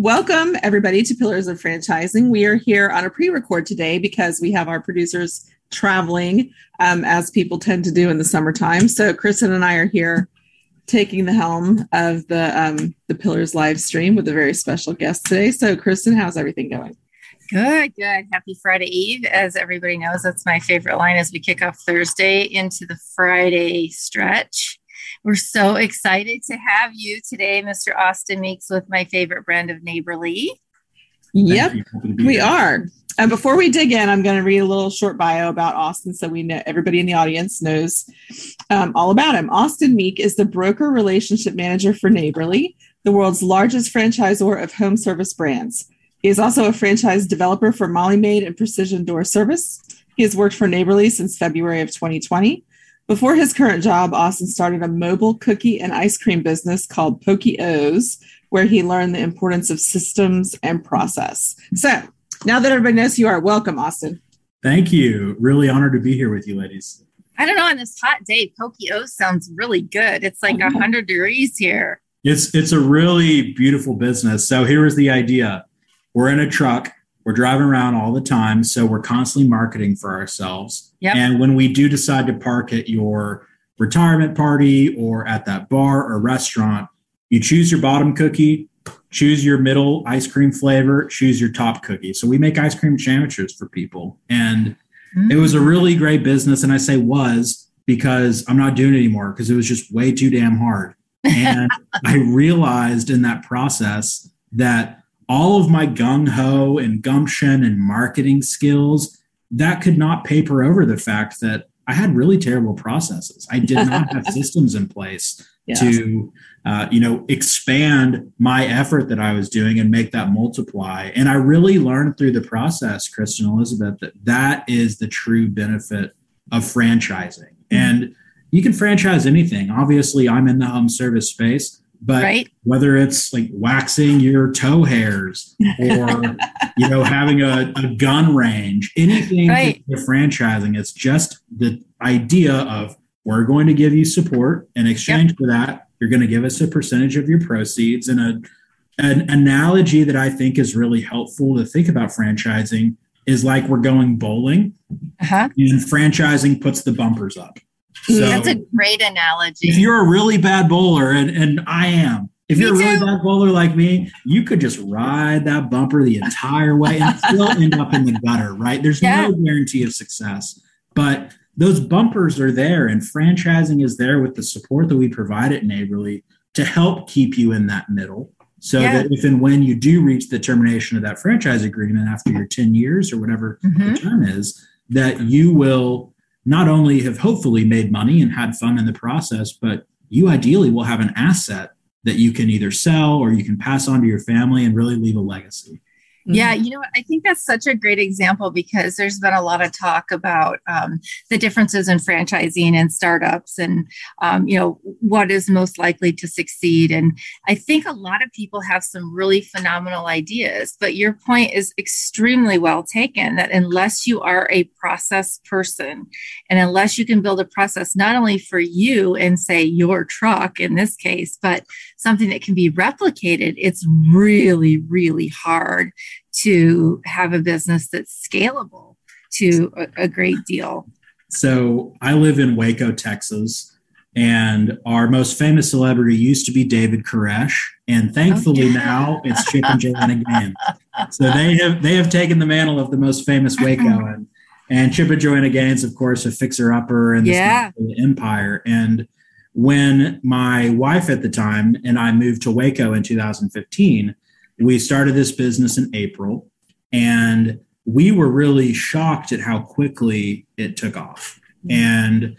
Welcome everybody to Pillars of Franchising. We are here on a pre record today because we have our producers traveling, um, as people tend to do in the summertime. So, Kristen and I are here taking the helm of the um, the Pillars live stream with a very special guest today. So, Kristen, how's everything going? Good, good. Happy Friday Eve. As everybody knows, that's my favorite line as we kick off Thursday into the Friday stretch. We're so excited to have you today, Mr. Austin Meeks, with my favorite brand of Neighborly. Yep, we here. are. And before we dig in, I'm going to read a little short bio about Austin so we know everybody in the audience knows um, all about him. Austin Meek is the broker relationship manager for Neighborly, the world's largest franchisor of home service brands. He is also a franchise developer for Molly Maid and Precision Door Service. He has worked for Neighborly since February of 2020. Before his current job, Austin started a mobile cookie and ice cream business called Pokey O's, where he learned the importance of systems and process. So now that everybody knows who you are, welcome, Austin. Thank you. Really honored to be here with you, ladies. I don't know. On this hot day, Pokey O's sounds really good. It's like 100 degrees here. It's it's a really beautiful business. So here is the idea we're in a truck we're driving around all the time so we're constantly marketing for ourselves yep. and when we do decide to park at your retirement party or at that bar or restaurant you choose your bottom cookie choose your middle ice cream flavor choose your top cookie so we make ice cream sandwiches for people and mm-hmm. it was a really great business and i say was because i'm not doing it anymore because it was just way too damn hard and i realized in that process that all of my gung ho and gumption and marketing skills, that could not paper over the fact that I had really terrible processes. I did not have systems in place to, uh, you know, expand my effort that I was doing and make that multiply. And I really learned through the process, Kristen Elizabeth, that that is the true benefit of franchising. Mm-hmm. And you can franchise anything. Obviously, I'm in the home service space. But right. whether it's like waxing your toe hairs or you know having a, a gun range, anything right. franchising, it's just the idea of we're going to give you support in exchange yep. for that. You're going to give us a percentage of your proceeds. And a an analogy that I think is really helpful to think about franchising is like we're going bowling, uh-huh. and franchising puts the bumpers up. So That's a great analogy. If you're a really bad bowler, and, and I am, if me you're a really too. bad bowler like me, you could just ride that bumper the entire way and still end up in the gutter, right? There's yeah. no guarantee of success. But those bumpers are there, and franchising is there with the support that we provide at Neighborly to help keep you in that middle. So yeah. that if and when you do reach the termination of that franchise agreement after your 10 years or whatever mm-hmm. the term is, that you will not only have hopefully made money and had fun in the process, but you ideally will have an asset that you can either sell or you can pass on to your family and really leave a legacy. Yeah, mm-hmm. you know, I think that's such a great example because there's been a lot of talk about um, the differences in franchising and startups and, um, you know, what is most likely to succeed. And I think a lot of people have some really phenomenal ideas, but your point is extremely well taken that unless you are a process person and unless you can build a process not only for you and say your truck in this case, but something that can be replicated, it's really, really hard to have a business that's scalable to a, a great deal. So I live in Waco, Texas. And our most famous celebrity used to be David Koresh, and thankfully oh, yeah. now it's Chip and Joanna Gaines. So they have they have taken the mantle of the most famous Waco, and and Chip and Joanna Gaines, of course, a fixer upper in this yeah. empire. And when my wife at the time and I moved to Waco in 2015, we started this business in April and we were really shocked at how quickly it took off. And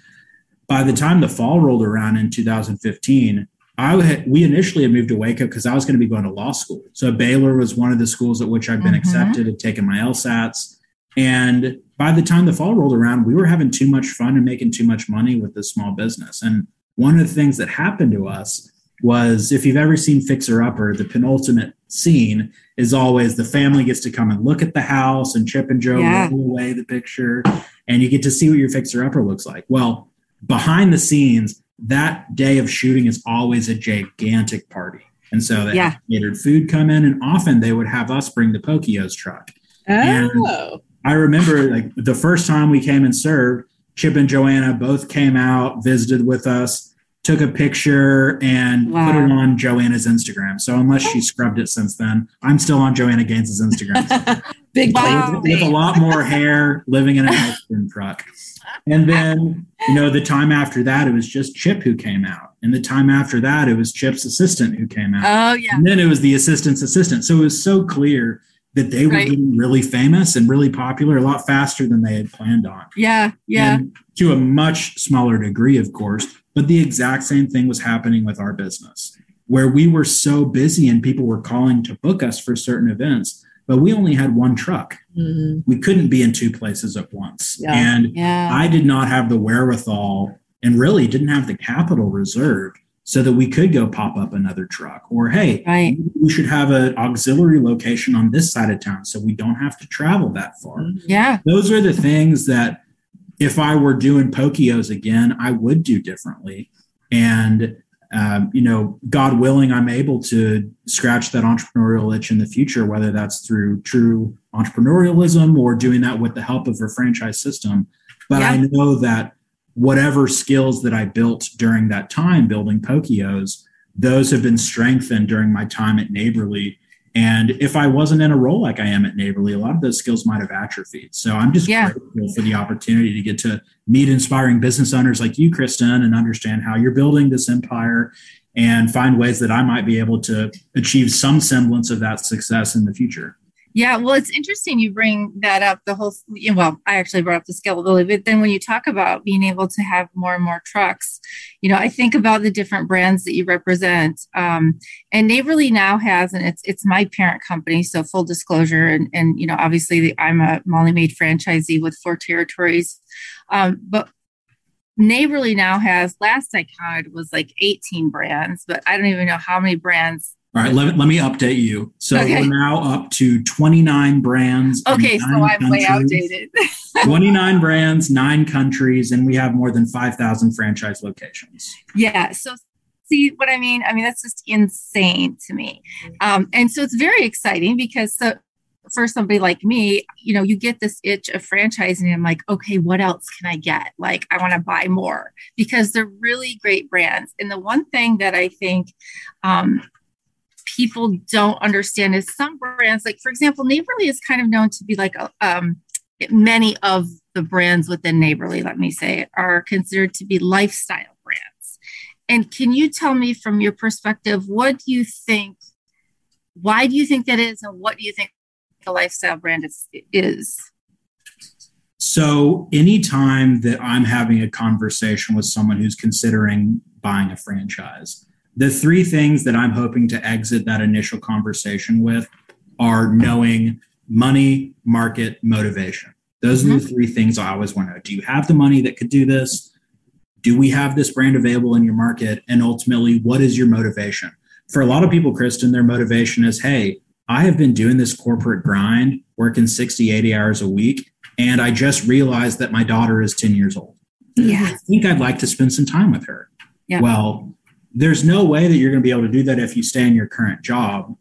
by the time the fall rolled around in 2015, I had, we initially had moved to Waco because I was going to be going to law school. So Baylor was one of the schools at which I'd been mm-hmm. accepted, had taken my LSATs. And by the time the fall rolled around, we were having too much fun and making too much money with this small business. And one of the things that happened to us was if you've ever seen Fixer Upper, the penultimate scene is always the family gets to come and look at the house and Chip and Jo yeah. roll away the picture and you get to see what your Fixer Upper looks like. Well, behind the scenes, that day of shooting is always a gigantic party. And so they yeah. catered food come in, and often they would have us bring the Pokey O's truck. Oh. And I remember like the first time we came and served, Chip and Joanna both came out, visited with us, took a picture, and wow. put it on Joanna's Instagram. So unless she scrubbed it since then, I'm still on Joanna Gaines's Instagram. Big wow. with, a lot more hair, living in a ice cream truck. And then, you know, the time after that, it was just Chip who came out. And the time after that, it was Chip's assistant who came out. Oh, yeah. And then it was the assistant's assistant. So it was so clear that they were right. getting really famous and really popular a lot faster than they had planned on. Yeah, yeah. And to a much smaller degree, of course, but the exact same thing was happening with our business, where we were so busy and people were calling to book us for certain events, but we only had one truck. Mm-hmm. We couldn't be in two places at once. Yeah. And yeah. I did not have the wherewithal and really didn't have the capital reserved so that we could go pop up another truck or hey right. we should have an auxiliary location on this side of town so we don't have to travel that far yeah those are the things that if i were doing Pokey O's again i would do differently and um, you know god willing i'm able to scratch that entrepreneurial itch in the future whether that's through true entrepreneurialism or doing that with the help of a franchise system but yeah. i know that whatever skills that I built during that time building Pokey O's, those have been strengthened during my time at Neighborly. And if I wasn't in a role like I am at Neighborly, a lot of those skills might have atrophied. So I'm just yeah. grateful for the opportunity to get to meet inspiring business owners like you, Kristen, and understand how you're building this empire and find ways that I might be able to achieve some semblance of that success in the future. Yeah, well, it's interesting you bring that up. The whole, well, I actually brought up the scalability, but then when you talk about being able to have more and more trucks, you know, I think about the different brands that you represent. Um, and Neighborly now has, and it's it's my parent company, so full disclosure, and and you know, obviously I'm a Molly Maid franchisee with four territories, um, but Neighborly now has, last I counted, was like 18 brands, but I don't even know how many brands all right, let, let me update you. So okay. we're now up to 29 brands. Okay, so I'm countries. way outdated. 29 brands, nine countries, and we have more than 5,000 franchise locations. Yeah. So see what I mean? I mean, that's just insane to me. Um, and so it's very exciting because so for somebody like me, you know, you get this itch of franchising. I'm like, okay, what else can I get? Like, I want to buy more because they're really great brands. And the one thing that I think um, people don't understand is some brands, like for example, Neighborly is kind of known to be like a, um, many of the brands within Neighborly, let me say, are considered to be lifestyle brands. And can you tell me from your perspective, what do you think? Why do you think that is, and what do you think a lifestyle brand is? is? So, anytime that I'm having a conversation with someone who's considering buying a franchise, the three things that I'm hoping to exit that initial conversation with are knowing money, market, motivation. Those mm-hmm. are the mm-hmm. three things I always want to know. Do you have the money that could do this? Do we have this brand available in your market? And ultimately, what is your motivation? For a lot of people, Kristen, their motivation is hey, I have been doing this corporate grind, working 60, 80 hours a week, and I just realized that my daughter is 10 years old. Yeah. I think I'd like to spend some time with her. Yeah. Well, there's no way that you're going to be able to do that if you stay in your current job.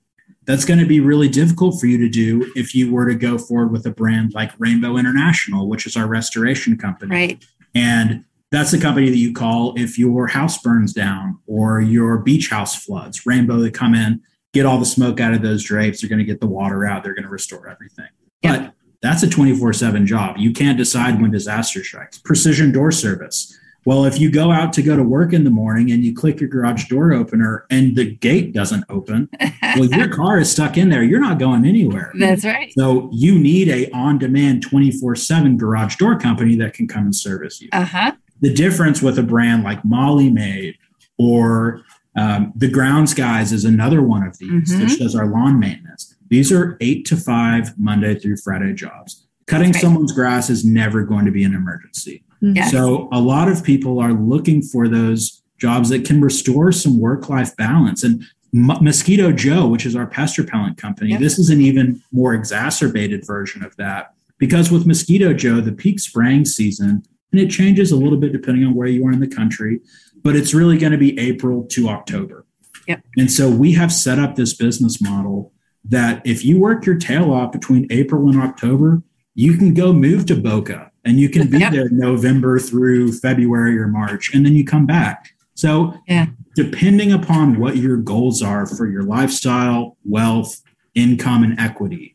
That's going to be really difficult for you to do if you were to go forward with a brand like Rainbow International, which is our restoration company. Right. And that's the company that you call if your house burns down or your beach house floods. Rainbow, they come in, get all the smoke out of those drapes. They're going to get the water out. They're going to restore everything. Yep. But that's a 24 7 job. You can't decide when disaster strikes. Precision door service well, if you go out to go to work in the morning and you click your garage door opener and the gate doesn't open, well, your car is stuck in there. You're not going anywhere. That's right. So you need a on-demand 24/7 garage door company that can come and service you. Uh-huh. The difference with a brand like Molly Maid or um, the Grounds Guys is another one of these mm-hmm. that does our lawn maintenance. These are eight to five Monday through Friday jobs. Cutting right. someone's grass is never going to be an emergency. Yes. So a lot of people are looking for those jobs that can restore some work life balance. And M- Mosquito Joe, which is our pest repellent company, yep. this is an even more exacerbated version of that. Because with Mosquito Joe, the peak spraying season, and it changes a little bit depending on where you are in the country, but it's really going to be April to October. Yep. And so we have set up this business model that if you work your tail off between April and October, you can go move to Boca and you can be there November through February or March, and then you come back. So, yeah. depending upon what your goals are for your lifestyle, wealth, income, and equity,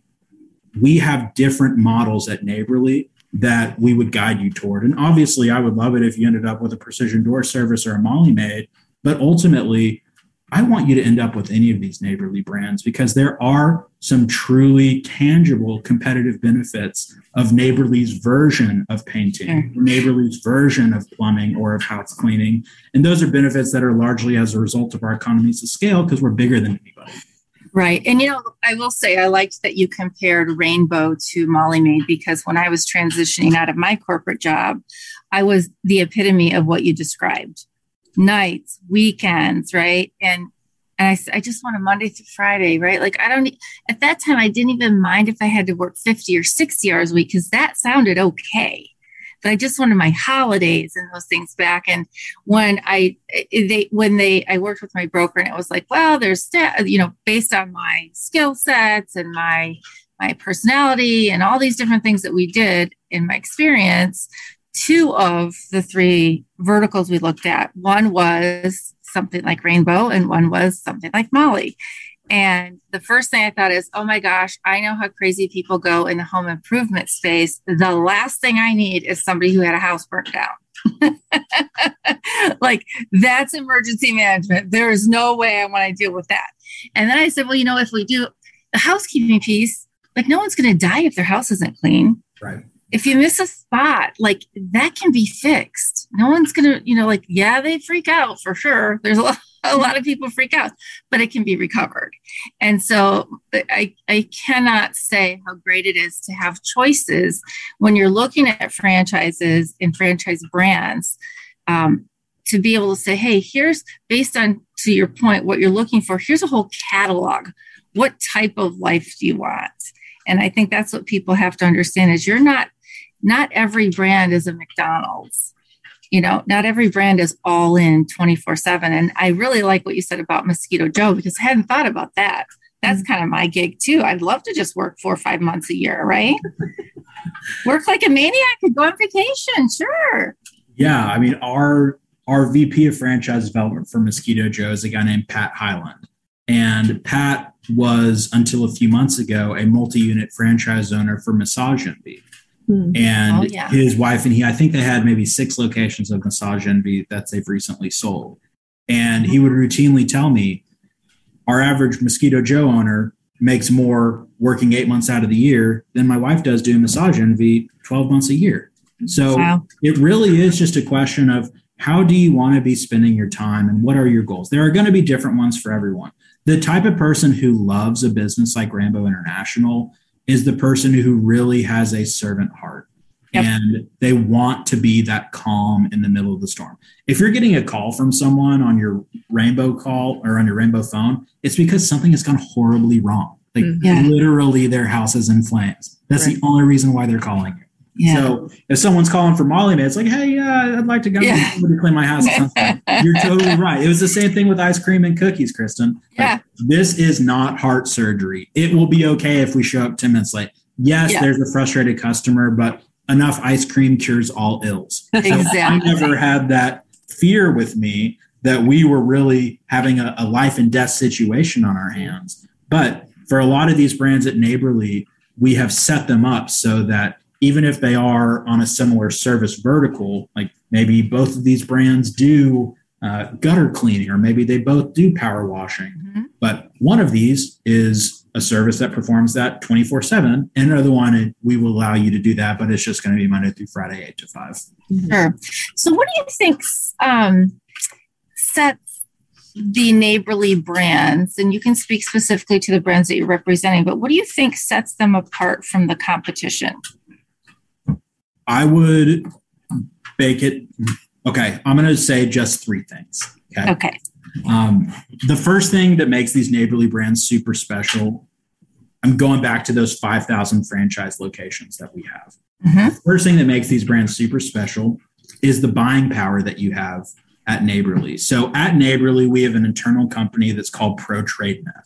we have different models at Neighborly that we would guide you toward. And obviously, I would love it if you ended up with a precision door service or a Molly Maid, but ultimately, I want you to end up with any of these neighborly brands because there are some truly tangible competitive benefits of neighborly's version of painting, neighborly's version of plumbing or of house cleaning. And those are benefits that are largely as a result of our economies of scale because we're bigger than anybody. Right. And, you know, I will say I liked that you compared Rainbow to Molly Maid because when I was transitioning out of my corporate job, I was the epitome of what you described nights, weekends, right? And and I, I just want a Monday through Friday, right? Like I don't at that time I didn't even mind if I had to work 50 or 60 hours a week because that sounded okay. But I just wanted my holidays and those things back. And when I eh, eh, they when they I worked with my broker and it was like, well, there's you know, based on my skill sets and my my personality and all these different things that we did in my experience, two of the three verticals we looked at. One was something like Rainbow, and one was something like Molly. And the first thing I thought is, oh my gosh, I know how crazy people go in the home improvement space. The last thing I need is somebody who had a house burnt down. like that's emergency management. There is no way I want to deal with that. And then I said, well, you know, if we do the housekeeping piece, like no one's going to die if their house isn't clean. Right if you miss a spot, like that can be fixed. No one's going to, you know, like, yeah, they freak out for sure. There's a lot, a lot of people freak out, but it can be recovered. And so I, I cannot say how great it is to have choices when you're looking at franchises and franchise brands. Um, to be able to say, hey, here's based on to your point, what you're looking for, here's a whole catalog. What type of life do you want? And I think that's what people have to understand is you're not not every brand is a McDonald's. You know, not every brand is all in 24 7. And I really like what you said about Mosquito Joe because I hadn't thought about that. That's mm-hmm. kind of my gig too. I'd love to just work four or five months a year, right? work like a maniac and go on vacation. Sure. Yeah. I mean, our our VP of franchise development for Mosquito Joe is a guy named Pat Highland. And Pat was, until a few months ago, a multi unit franchise owner for Massage Envy. Hmm. And oh, yeah. his wife and he, I think they had maybe six locations of Massage Envy that they've recently sold. And he would routinely tell me, our average Mosquito Joe owner makes more working eight months out of the year than my wife does doing Massage Envy 12 months a year. So wow. it really is just a question of how do you want to be spending your time and what are your goals? There are going to be different ones for everyone. The type of person who loves a business like Rainbow International is the person who really has a servant heart yep. and they want to be that calm in the middle of the storm. If you're getting a call from someone on your rainbow call or on your rainbow phone, it's because something has gone horribly wrong. Like mm-hmm. yeah. literally their house is in flames. That's right. the only reason why they're calling you. Yeah. So if someone's calling for Molly it's like, hey, uh, I'd like to go yeah. to clean my house. You're totally right. It was the same thing with ice cream and cookies, Kristen. Yeah. Like, this is not heart surgery. It will be okay if we show up 10 minutes late. Yes, yeah. there's a frustrated customer, but enough ice cream cures all ills. Exactly. I never had that fear with me that we were really having a, a life and death situation on our hands. But for a lot of these brands at Neighborly, we have set them up so that even if they are on a similar service vertical, like maybe both of these brands do uh, gutter cleaning, or maybe they both do power washing. Mm-hmm. But one of these is a service that performs that 24 7, and another one, we will allow you to do that, but it's just going to be Monday through Friday, 8 to 5. Sure. So, what do you think um, sets the neighborly brands, and you can speak specifically to the brands that you're representing, but what do you think sets them apart from the competition? I would bake it. Okay, I'm going to say just three things. Okay. Okay. Um, the first thing that makes these neighborly brands super special, I'm going back to those 5,000 franchise locations that we have. Mm-hmm. The first thing that makes these brands super special is the buying power that you have at Neighborly. So at Neighborly, we have an internal company that's called ProTradeNet.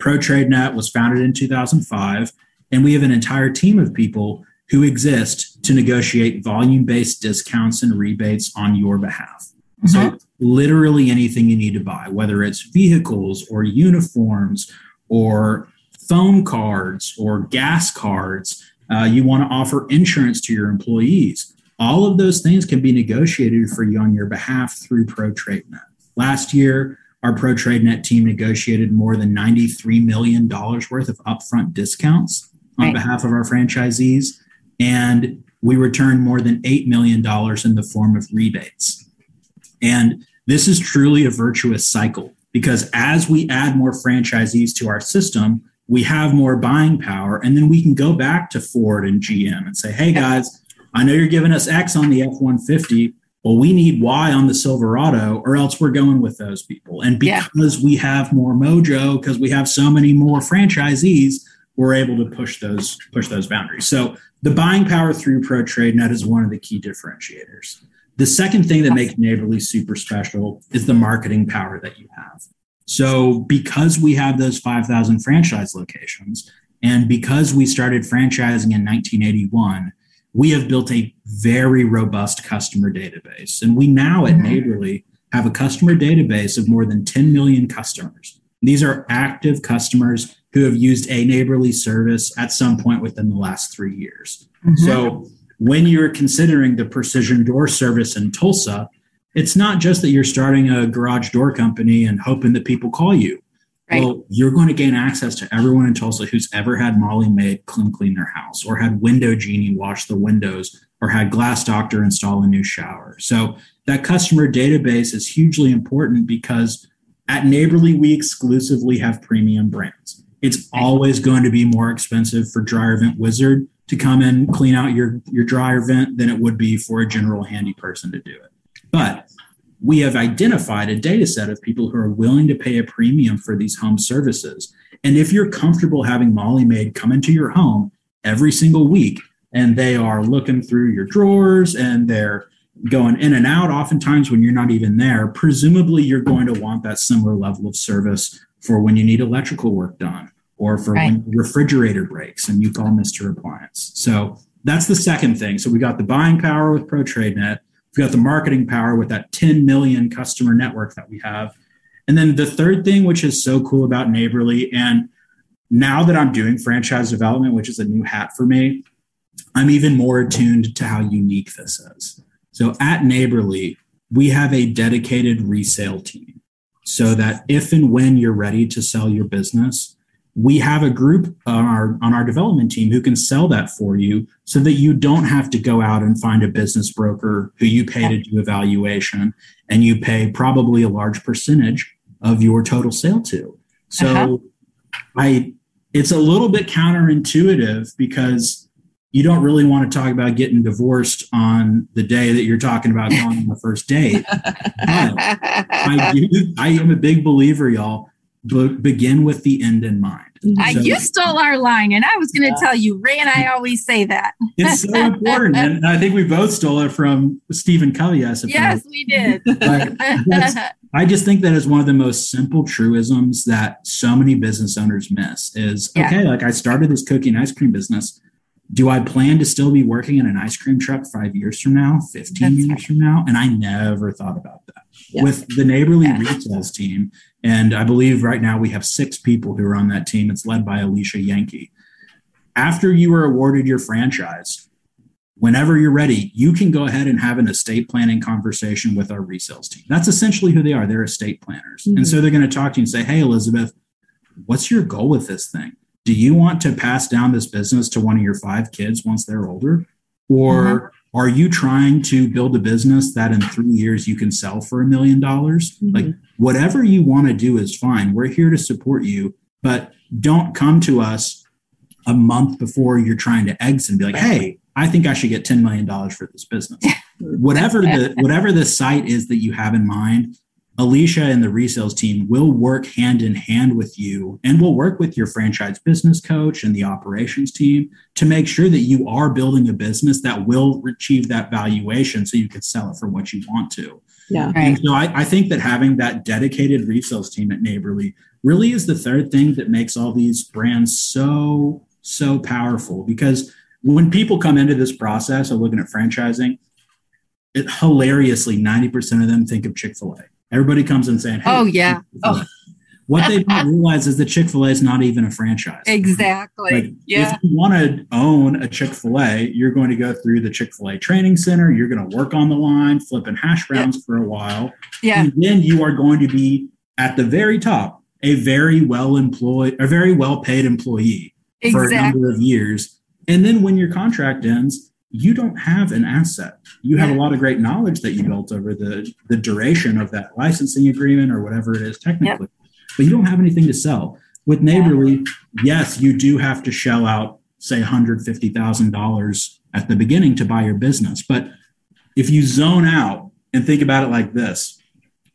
ProTradeNet was founded in 2005, and we have an entire team of people who exist to negotiate volume based discounts and rebates on your behalf. Mm-hmm. So, literally anything you need to buy, whether it's vehicles or uniforms or phone cards or gas cards, uh, you want to offer insurance to your employees. All of those things can be negotiated for you on your behalf through ProTradeNet. Last year, our ProTradeNet team negotiated more than $93 million worth of upfront discounts on right. behalf of our franchisees. And we returned more than $8 million in the form of rebates. And this is truly a virtuous cycle because as we add more franchisees to our system, we have more buying power. And then we can go back to Ford and GM and say, hey guys, I know you're giving us X on the F 150. Well, we need Y on the Silverado, or else we're going with those people. And because yeah. we have more mojo, because we have so many more franchisees, we're able to push those push those boundaries. So the buying power through ProTradeNet is one of the key differentiators. The second thing that makes Neighborly super special is the marketing power that you have. So, because we have those 5,000 franchise locations, and because we started franchising in 1981, we have built a very robust customer database. And we now at mm-hmm. Neighborly have a customer database of more than 10 million customers. These are active customers who have used a Neighborly service at some point within the last three years. Mm-hmm. So, when you're considering the precision door service in Tulsa, it's not just that you're starting a garage door company and hoping that people call you. Right. Well, you're going to gain access to everyone in Tulsa who's ever had Molly Maid clean clean their house, or had Window Genie wash the windows, or had Glass Doctor install a new shower. So that customer database is hugely important because at Neighborly we exclusively have premium brands. It's always going to be more expensive for Dryer Vent Wizard to come and clean out your your dryer vent than it would be for a general handy person to do it. But we have identified a data set of people who are willing to pay a premium for these home services. And if you're comfortable having Molly Maid come into your home every single week and they are looking through your drawers and they're going in and out oftentimes when you're not even there, presumably you're going to want that similar level of service for when you need electrical work done or for right. when the refrigerator breaks and you call Mr. Appliance. So that's the second thing. So we got the buying power with ProTradeNet. We've got the marketing power with that 10 million customer network that we have. And then the third thing, which is so cool about Neighborly, and now that I'm doing franchise development, which is a new hat for me, I'm even more attuned to how unique this is. So at Neighborly, we have a dedicated resale team so that if and when you're ready to sell your business, we have a group on our on our development team who can sell that for you so that you don't have to go out and find a business broker who you pay to do evaluation and you pay probably a large percentage of your total sale to. So uh-huh. i it's a little bit counterintuitive because you don't really want to talk about getting divorced on the day that you're talking about going on the first date. I, do, I am a big believer y'all be- begin with the end in mind. So, you stole our line, and I was going to yeah. tell you, Ray and I always say that. it's so important, and I think we both stole it from Stephen Covey. I suppose. Yes, we did. I just think that is one of the most simple truisms that so many business owners miss. Is yeah. okay, like I started this cookie and ice cream business. Do I plan to still be working in an ice cream truck five years from now, 15 That's years right. from now? And I never thought about that. Yeah. With the neighborly yeah. retails team, and I believe right now we have six people who are on that team. It's led by Alicia Yankee. After you are awarded your franchise, whenever you're ready, you can go ahead and have an estate planning conversation with our resales team. That's essentially who they are. They're estate planners. Mm-hmm. And so they're going to talk to you and say, Hey, Elizabeth, what's your goal with this thing? Do you want to pass down this business to one of your five kids once they're older? Or mm-hmm. Are you trying to build a business that in three years you can sell for a million dollars? Mm-hmm. Like, whatever you want to do is fine. We're here to support you, but don't come to us a month before you're trying to exit and be like, hey, I think I should get $10 million for this business. whatever the whatever the site is that you have in mind, Alicia and the resales team will work hand in hand with you and will work with your franchise business coach and the operations team to make sure that you are building a business that will achieve that valuation so you can sell it for what you want to. Yeah. Right. And so I, I think that having that dedicated resales team at Neighborly really is the third thing that makes all these brands so, so powerful because when people come into this process of looking at franchising, it hilariously 90% of them think of Chick-fil-A Everybody comes in saying, hey, "Oh yeah." Oh. What they don't realize is that Chick Fil A is not even a franchise. Exactly. Like, yeah. If you want to own a Chick Fil A, you're going to go through the Chick Fil A training center. You're going to work on the line, flipping hash browns for a while. Yeah. And then you are going to be at the very top, a very well employed, a very well paid employee exactly. for a number of years. And then when your contract ends, you don't have an asset. You have a lot of great knowledge that you built over the, the duration of that licensing agreement or whatever it is technically, yep. but you don't have anything to sell. With Neighborly, yes, you do have to shell out, say, $150,000 at the beginning to buy your business. But if you zone out and think about it like this,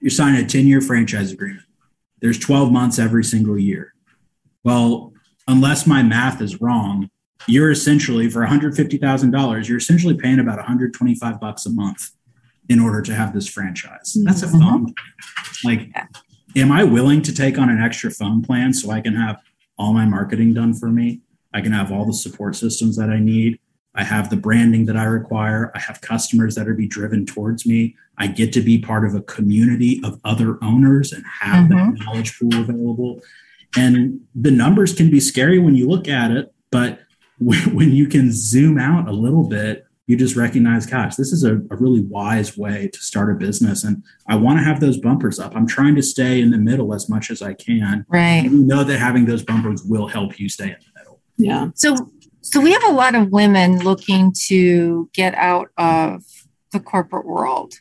you're signing a 10 year franchise agreement. There's 12 months every single year. Well, unless my math is wrong, you're essentially for $150,000, you're essentially paying about 125 bucks a month in order to have this franchise. That's a mm-hmm. phone. Like, am I willing to take on an extra phone plan so I can have all my marketing done for me? I can have all the support systems that I need. I have the branding that I require. I have customers that are be driven towards me. I get to be part of a community of other owners and have mm-hmm. that knowledge pool available. And the numbers can be scary when you look at it, but when you can zoom out a little bit, you just recognize, gosh, this is a, a really wise way to start a business. And I want to have those bumpers up. I'm trying to stay in the middle as much as I can. Right. And you know that having those bumpers will help you stay in the middle. Yeah. So so we have a lot of women looking to get out of the corporate world.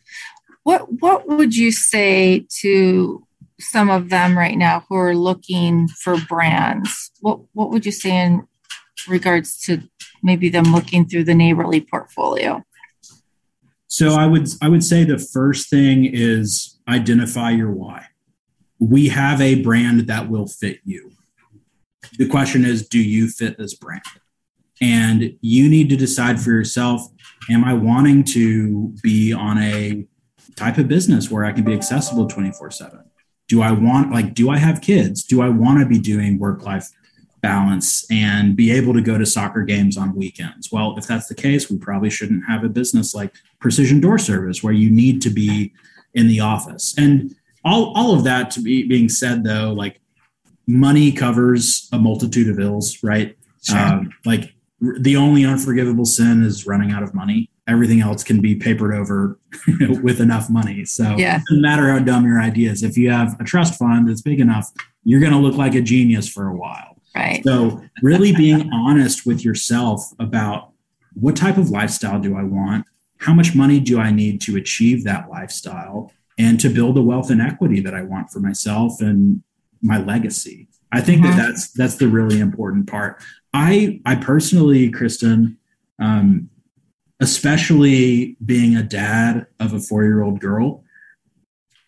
What what would you say to some of them right now who are looking for brands? What what would you say in regards to maybe them looking through the neighborly portfolio? So I would I would say the first thing is identify your why. We have a brand that will fit you. The question is, do you fit this brand? And you need to decide for yourself, am I wanting to be on a type of business where I can be accessible 24/7? Do I want like do I have kids? Do I want to be doing work life balance and be able to go to soccer games on weekends. Well, if that's the case, we probably shouldn't have a business like Precision Door Service where you need to be in the office. And all, all of that to be being said, though, like money covers a multitude of ills, right? Sure. Um, like the only unforgivable sin is running out of money. Everything else can be papered over with enough money. So yeah. it doesn't matter how dumb your idea is. If you have a trust fund that's big enough, you're going to look like a genius for a while. Right. So, really being honest with yourself about what type of lifestyle do I want? How much money do I need to achieve that lifestyle and to build the wealth and equity that I want for myself and my legacy? I think mm-hmm. that that's that's the really important part. I I personally, Kristen, um, especially being a dad of a four year old girl,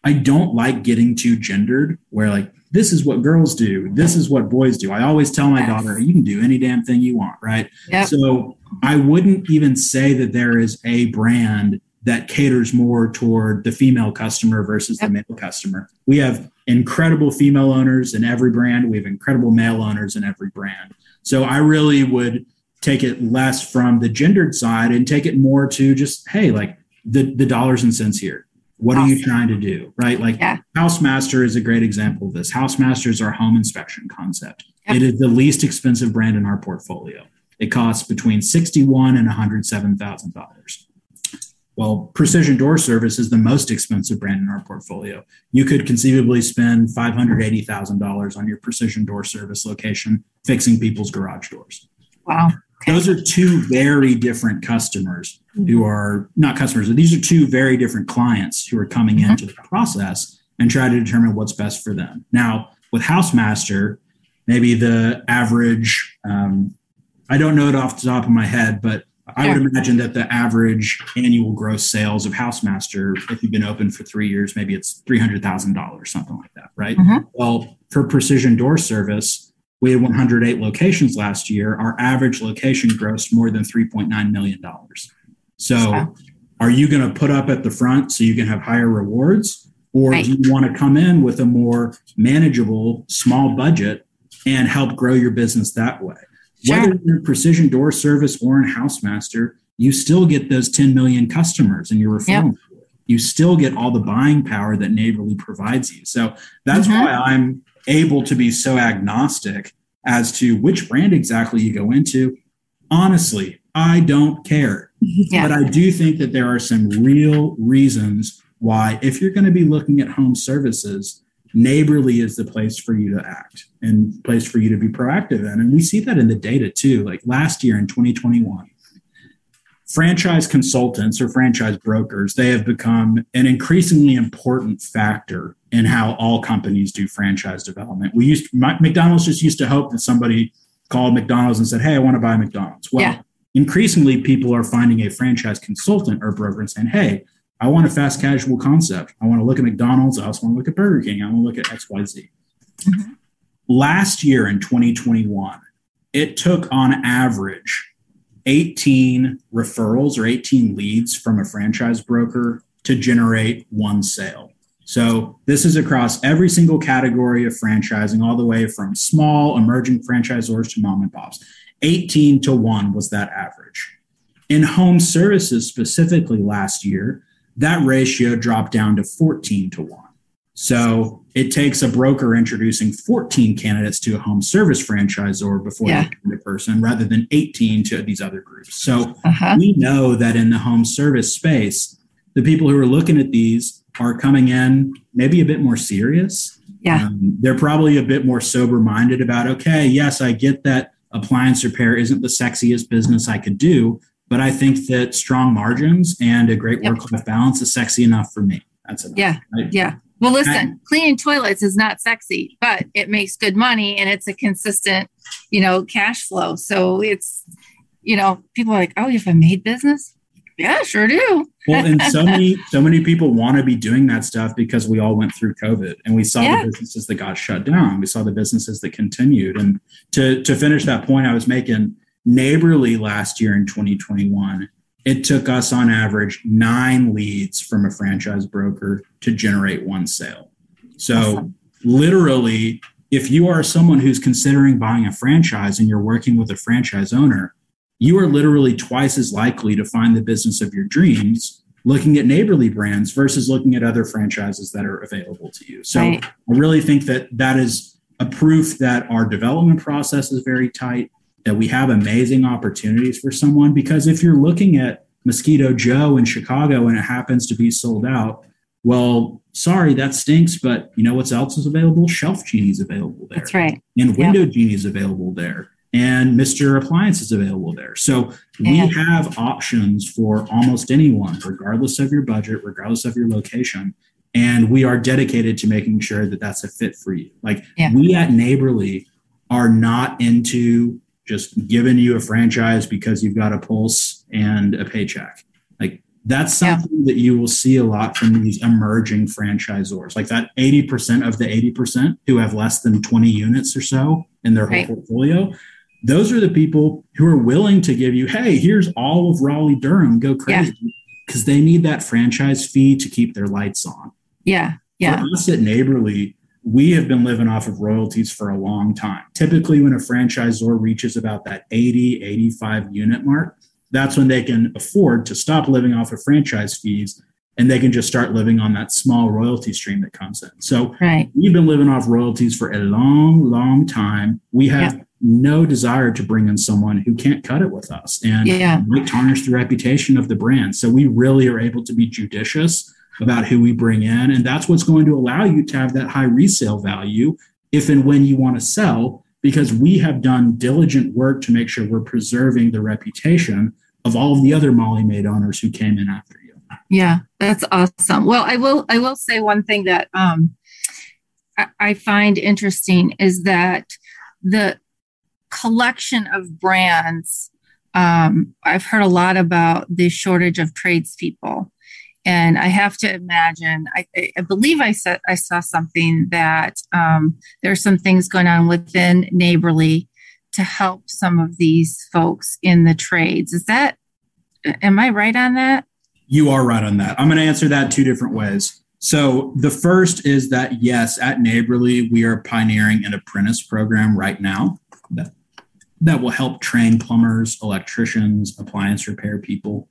I don't like getting too gendered where like this is what girls do. This is what boys do. I always tell my daughter, you can do any damn thing you want, right? Yep. So I wouldn't even say that there is a brand that caters more toward the female customer versus yep. the male customer. We have incredible female owners in every brand. We have incredible male owners in every brand. So I really would take it less from the gendered side and take it more to just, hey, like the, the dollars and cents here what awesome. are you trying to do? Right? Like yeah. Housemaster is a great example of this. Housemaster is our home inspection concept. Yep. It is the least expensive brand in our portfolio. It costs between $61 and $107,000. Well, Precision Door Service is the most expensive brand in our portfolio. You could conceivably spend $580,000 on your Precision Door Service location fixing people's garage doors. Wow. Okay. Those are two very different customers mm-hmm. who are not customers. but These are two very different clients who are coming mm-hmm. into the process and try to determine what's best for them. Now, with Housemaster, maybe the average, um, I don't know it off the top of my head, but I would imagine that the average annual gross sales of Housemaster, if you've been open for three years, maybe it's $300,000, something like that, right? Mm-hmm. Well, for precision door service, we had 108 locations last year. Our average location grossed more than $3.9 million. So, are you going to put up at the front so you can have higher rewards? Or right. do you want to come in with a more manageable, small budget and help grow your business that way? Sure. Whether you're in precision door service or in Housemaster, you still get those 10 million customers and your referral. Yep. You still get all the buying power that Neighborly provides you. So that's mm-hmm. why I'm able to be so agnostic as to which brand exactly you go into. Honestly, I don't care. Yeah. But I do think that there are some real reasons why, if you're going to be looking at home services, neighborly is the place for you to act and place for you to be proactive in. And we see that in the data too. Like last year in 2021, franchise consultants or franchise brokers, they have become an increasingly important factor in how all companies do franchise development. We used McDonald's just used to hope that somebody called McDonald's and said, "Hey, I want to buy McDonald's." Well, yeah. increasingly people are finding a franchise consultant or broker and saying, "Hey, I want a fast casual concept. I want to look at McDonald's. I also want to look at Burger King. I want to look at XYZ. Mm-hmm. Last year in 2021, it took on average 18 referrals or 18 leads from a franchise broker to generate one sale. So this is across every single category of franchising, all the way from small emerging franchisors to mom and pops. 18 to 1 was that average. In home services specifically last year, that ratio dropped down to 14 to 1. So it takes a broker introducing 14 candidates to a home service franchisor before yeah. the person rather than 18 to these other groups. So uh-huh. we know that in the home service space, the people who are looking at these are coming in maybe a bit more serious. Yeah. Um, they're probably a bit more sober minded about, okay, yes, I get that appliance repair isn't the sexiest business I could do, but I think that strong margins and a great yep. work life balance is sexy enough for me. That's enough. Yeah. Right? Yeah. Well, listen, cleaning toilets is not sexy, but it makes good money and it's a consistent, you know, cash flow. So it's, you know, people are like, oh, you have a maid business? Yeah, sure do. well, and so many, so many people want to be doing that stuff because we all went through COVID and we saw yeah. the businesses that got shut down. We saw the businesses that continued. And to to finish that point I was making, Neighborly last year in 2021, it took us on average nine leads from a franchise broker to generate one sale. So, awesome. literally, if you are someone who's considering buying a franchise and you're working with a franchise owner, you are literally twice as likely to find the business of your dreams looking at neighborly brands versus looking at other franchises that are available to you. So, right. I really think that that is a proof that our development process is very tight that we have amazing opportunities for someone because if you're looking at Mosquito Joe in Chicago and it happens to be sold out, well, sorry, that stinks, but you know what else is available? Shelf Genie's available there. That's right. And Window yep. Genie is available there. And Mr. Appliance is available there. So we have options for almost anyone, regardless of your budget, regardless of your location. And we are dedicated to making sure that that's a fit for you. Like yeah. we at Neighborly are not into just giving you a franchise because you've got a pulse and a paycheck. Like that's something yeah. that you will see a lot from these emerging franchisors, like that 80% of the 80% who have less than 20 units or so in their whole portfolio. Those are the people who are willing to give you, hey, here's all of Raleigh Durham, go crazy. Because yeah. they need that franchise fee to keep their lights on. Yeah. Yeah. For us at Neighborly, we have been living off of royalties for a long time. Typically, when a franchisor reaches about that 80, 85 unit mark, that's when they can afford to stop living off of franchise fees and they can just start living on that small royalty stream that comes in. So right. we've been living off royalties for a long, long time. We have yeah. no desire to bring in someone who can't cut it with us and yeah. might tarnish the reputation of the brand. So we really are able to be judicious about who we bring in. And that's what's going to allow you to have that high resale value if and when you want to sell, because we have done diligent work to make sure we're preserving the reputation of all of the other Molly Maid owners who came in after you. Yeah, that's awesome. Well, I will I will say one thing that um, I, I find interesting is that the collection of brands um, I've heard a lot about the shortage of tradespeople. And I have to imagine, I, I believe I said I saw something that um, there's some things going on within Neighborly to help some of these folks in the trades. Is that, am I right on that? You are right on that. I'm going to answer that two different ways. So the first is that yes, at Neighborly, we are pioneering an apprentice program right now that, that will help train plumbers, electricians, appliance repair people.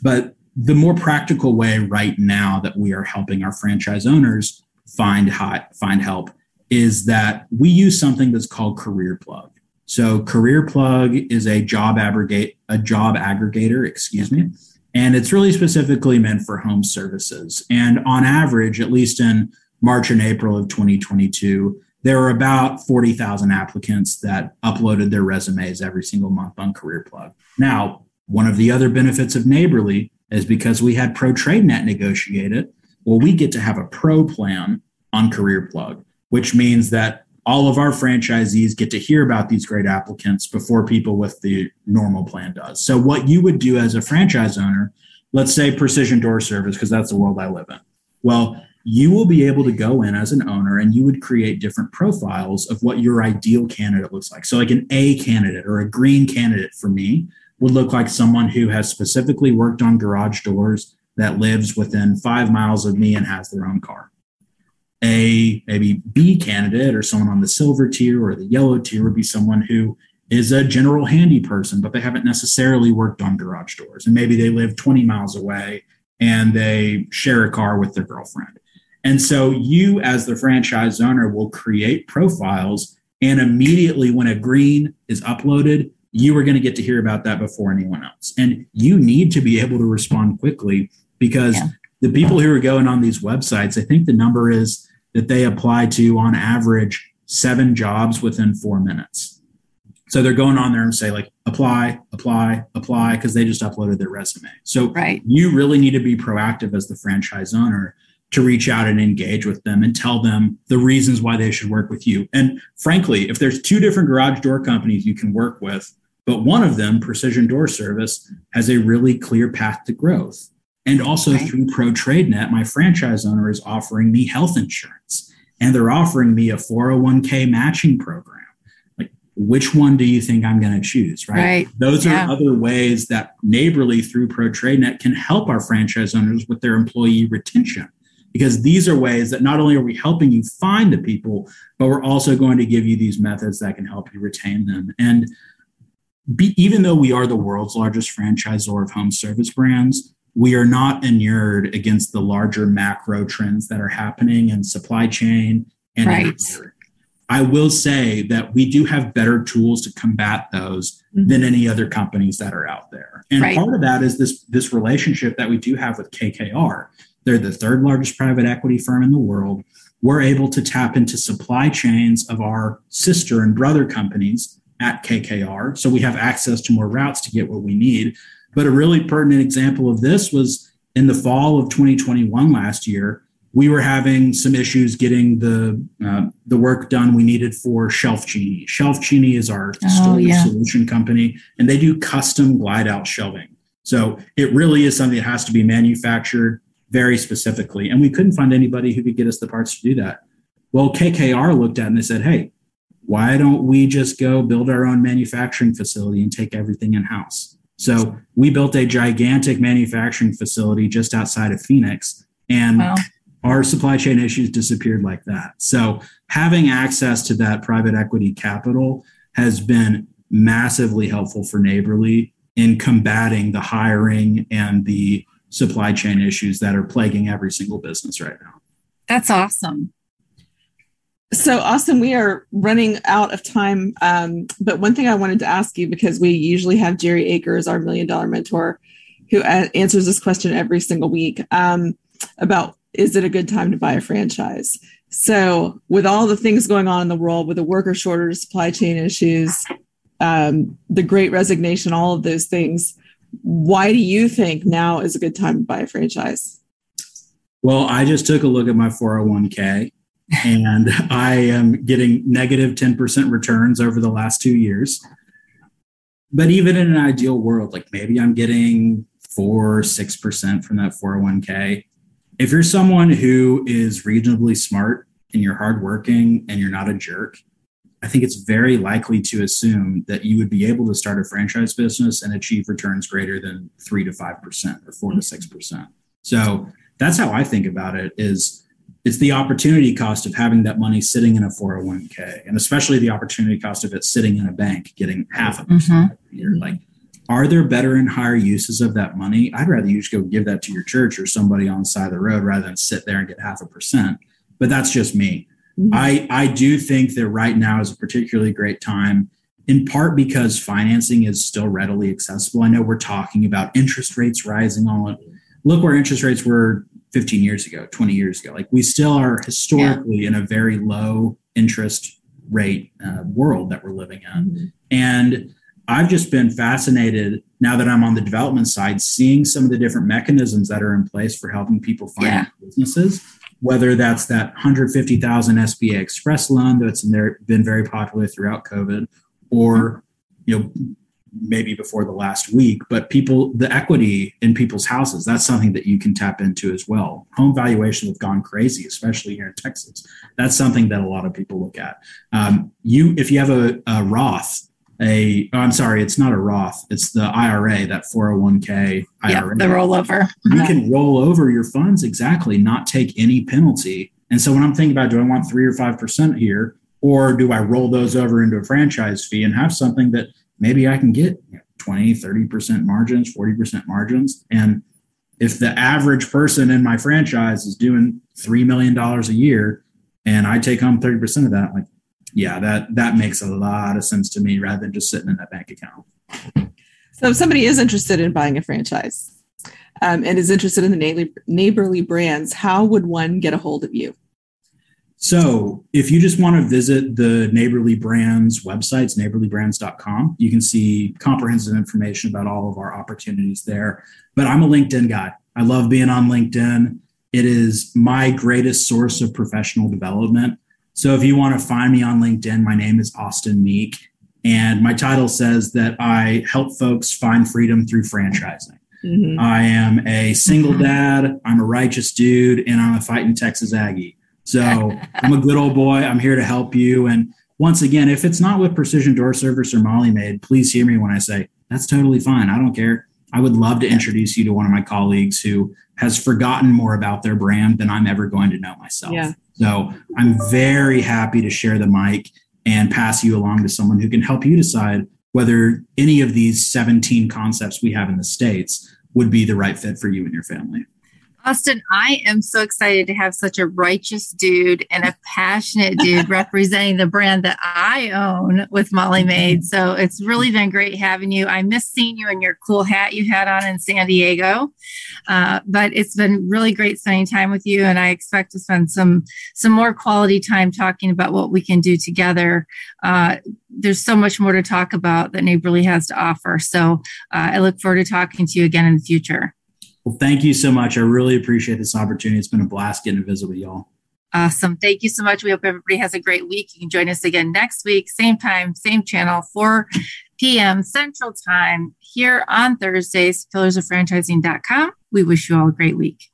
But the more practical way right now that we are helping our franchise owners find hot, find help is that we use something that's called CareerPlug. So CareerPlug is a job aggregate a job aggregator, excuse me, and it's really specifically meant for home services. And on average, at least in March and April of 2022, there were about 40,000 applicants that uploaded their resumes every single month on CareerPlug. Now, one of the other benefits of Neighborly is because we had ProTradeNet negotiate it. Well, we get to have a pro plan on CareerPlug, which means that all of our franchisees get to hear about these great applicants before people with the normal plan does. So, what you would do as a franchise owner, let's say Precision Door Service, because that's the world I live in. Well, you will be able to go in as an owner and you would create different profiles of what your ideal candidate looks like. So, like an A candidate or a green candidate for me would look like someone who has specifically worked on garage doors that lives within five miles of me and has their own car a maybe B candidate or someone on the silver tier or the yellow tier would be someone who is a general handy person, but they haven't necessarily worked on garage doors. And maybe they live 20 miles away and they share a car with their girlfriend. And so you, as the franchise owner, will create profiles. And immediately when a green is uploaded, you are going to get to hear about that before anyone else. And you need to be able to respond quickly because yeah. the people who are going on these websites, I think the number is that they apply to on average seven jobs within four minutes. So they're going on there and say like apply, apply, apply because they just uploaded their resume. So right. you really need to be proactive as the franchise owner to reach out and engage with them and tell them the reasons why they should work with you. And frankly, if there's two different garage door companies you can work with, but one of them, Precision Door Service, has a really clear path to growth and also through ProTradeNet, my franchise owner is offering me health insurance and they're offering me a 401k matching program. Like, which one do you think I'm going to choose? Right. right. Those yeah. are other ways that Neighborly through ProTradeNet can help our franchise owners with their employee retention. Because these are ways that not only are we helping you find the people, but we're also going to give you these methods that can help you retain them. And be, even though we are the world's largest franchisor of home service brands, we are not inured against the larger macro trends that are happening in supply chain and right. I will say that we do have better tools to combat those mm-hmm. than any other companies that are out there. And right. part of that is this this relationship that we do have with KKR. They're the third largest private equity firm in the world. We're able to tap into supply chains of our sister and brother companies at KKR. So we have access to more routes to get what we need. But a really pertinent example of this was in the fall of 2021 last year. We were having some issues getting the uh, the work done we needed for ShelfGenie. Shelf Genie is our oh, storage yeah. solution company, and they do custom glide out shelving. So it really is something that has to be manufactured very specifically. And we couldn't find anybody who could get us the parts to do that. Well, KKR looked at it and they said, hey, why don't we just go build our own manufacturing facility and take everything in house? So we built a gigantic manufacturing facility just outside of Phoenix, and wow. our supply chain issues disappeared like that. So having access to that private equity capital has been massively helpful for Neighborly in combating the hiring and the supply chain issues that are plaguing every single business right now. That's awesome. So, Austin, we are running out of time. Um, but one thing I wanted to ask you, because we usually have Jerry Akers, our million dollar mentor, who answers this question every single week um, about is it a good time to buy a franchise? So, with all the things going on in the world, with the worker shortage, supply chain issues, um, the great resignation, all of those things, why do you think now is a good time to buy a franchise? Well, I just took a look at my 401k and I am getting negative 10% returns over the last two years. but even in an ideal world, like maybe I'm getting four, 6% from that 401k. If you're someone who is reasonably smart and you're hardworking and you're not a jerk, I think it's very likely to assume that you would be able to start a franchise business and achieve returns greater than three to five percent or four to six percent. So that's how I think about it. Is it's the opportunity cost of having that money sitting in a 401k, and especially the opportunity cost of it sitting in a bank, getting half of it mm-hmm. every year. Like, are there better and higher uses of that money? I'd rather you just go give that to your church or somebody on the side of the road rather than sit there and get half a percent. But that's just me. Mm-hmm. I, I do think that right now is a particularly great time, in part because financing is still readily accessible. I know we're talking about interest rates rising on. Look where interest rates were 15 years ago, 20 years ago. Like we still are historically yeah. in a very low interest rate uh, world that we're living in. Mm-hmm. And I've just been fascinated now that I'm on the development side, seeing some of the different mechanisms that are in place for helping people finance yeah. businesses whether that's that 150,000 SBA Express loan that's been very popular throughout COVID, or you know maybe before the last week, but people the equity in people's houses that's something that you can tap into as well. Home valuations have gone crazy, especially here in Texas. That's something that a lot of people look at. Um, you if you have a, a Roth a oh, I'm sorry, it's not a Roth, it's the IRA, that 401k IRA. Yeah, the rollover. You can roll over your funds exactly, not take any penalty. And so when I'm thinking about do I want three or five percent here, or do I roll those over into a franchise fee and have something that maybe I can get 20, 30% margins, 40% margins. And if the average person in my franchise is doing $3 million a year and I take home 30% of that, like yeah, that that makes a lot of sense to me rather than just sitting in that bank account. So if somebody is interested in buying a franchise um, and is interested in the neighborly, neighborly brands, how would one get a hold of you? So, if you just want to visit the Neighborly Brands websites, neighborlybrands.com, you can see comprehensive information about all of our opportunities there. But I'm a LinkedIn guy. I love being on LinkedIn. It is my greatest source of professional development. So if you want to find me on LinkedIn, my name is Austin Meek. And my title says that I help folks find freedom through franchising. Mm-hmm. I am a single mm-hmm. dad, I'm a righteous dude, and I'm a fighting Texas Aggie. So I'm a good old boy. I'm here to help you. And once again, if it's not with Precision Door Service or Molly Maid, please hear me when I say that's totally fine. I don't care. I would love to introduce you to one of my colleagues who has forgotten more about their brand than I'm ever going to know myself. Yeah. So I'm very happy to share the mic and pass you along to someone who can help you decide whether any of these 17 concepts we have in the States would be the right fit for you and your family. Austin, I am so excited to have such a righteous dude and a passionate dude representing the brand that I own with Molly Maid. So it's really been great having you. I miss seeing you in your cool hat you had on in San Diego, uh, but it's been really great spending time with you. And I expect to spend some some more quality time talking about what we can do together. Uh, there's so much more to talk about that Neighborly has to offer. So uh, I look forward to talking to you again in the future. Well, thank you so much. I really appreciate this opportunity. It's been a blast getting to visit with y'all. Awesome. Thank you so much. We hope everybody has a great week. You can join us again next week, same time, same channel, 4 p.m. Central Time here on Thursdays, pillarsofranchising.com. We wish you all a great week.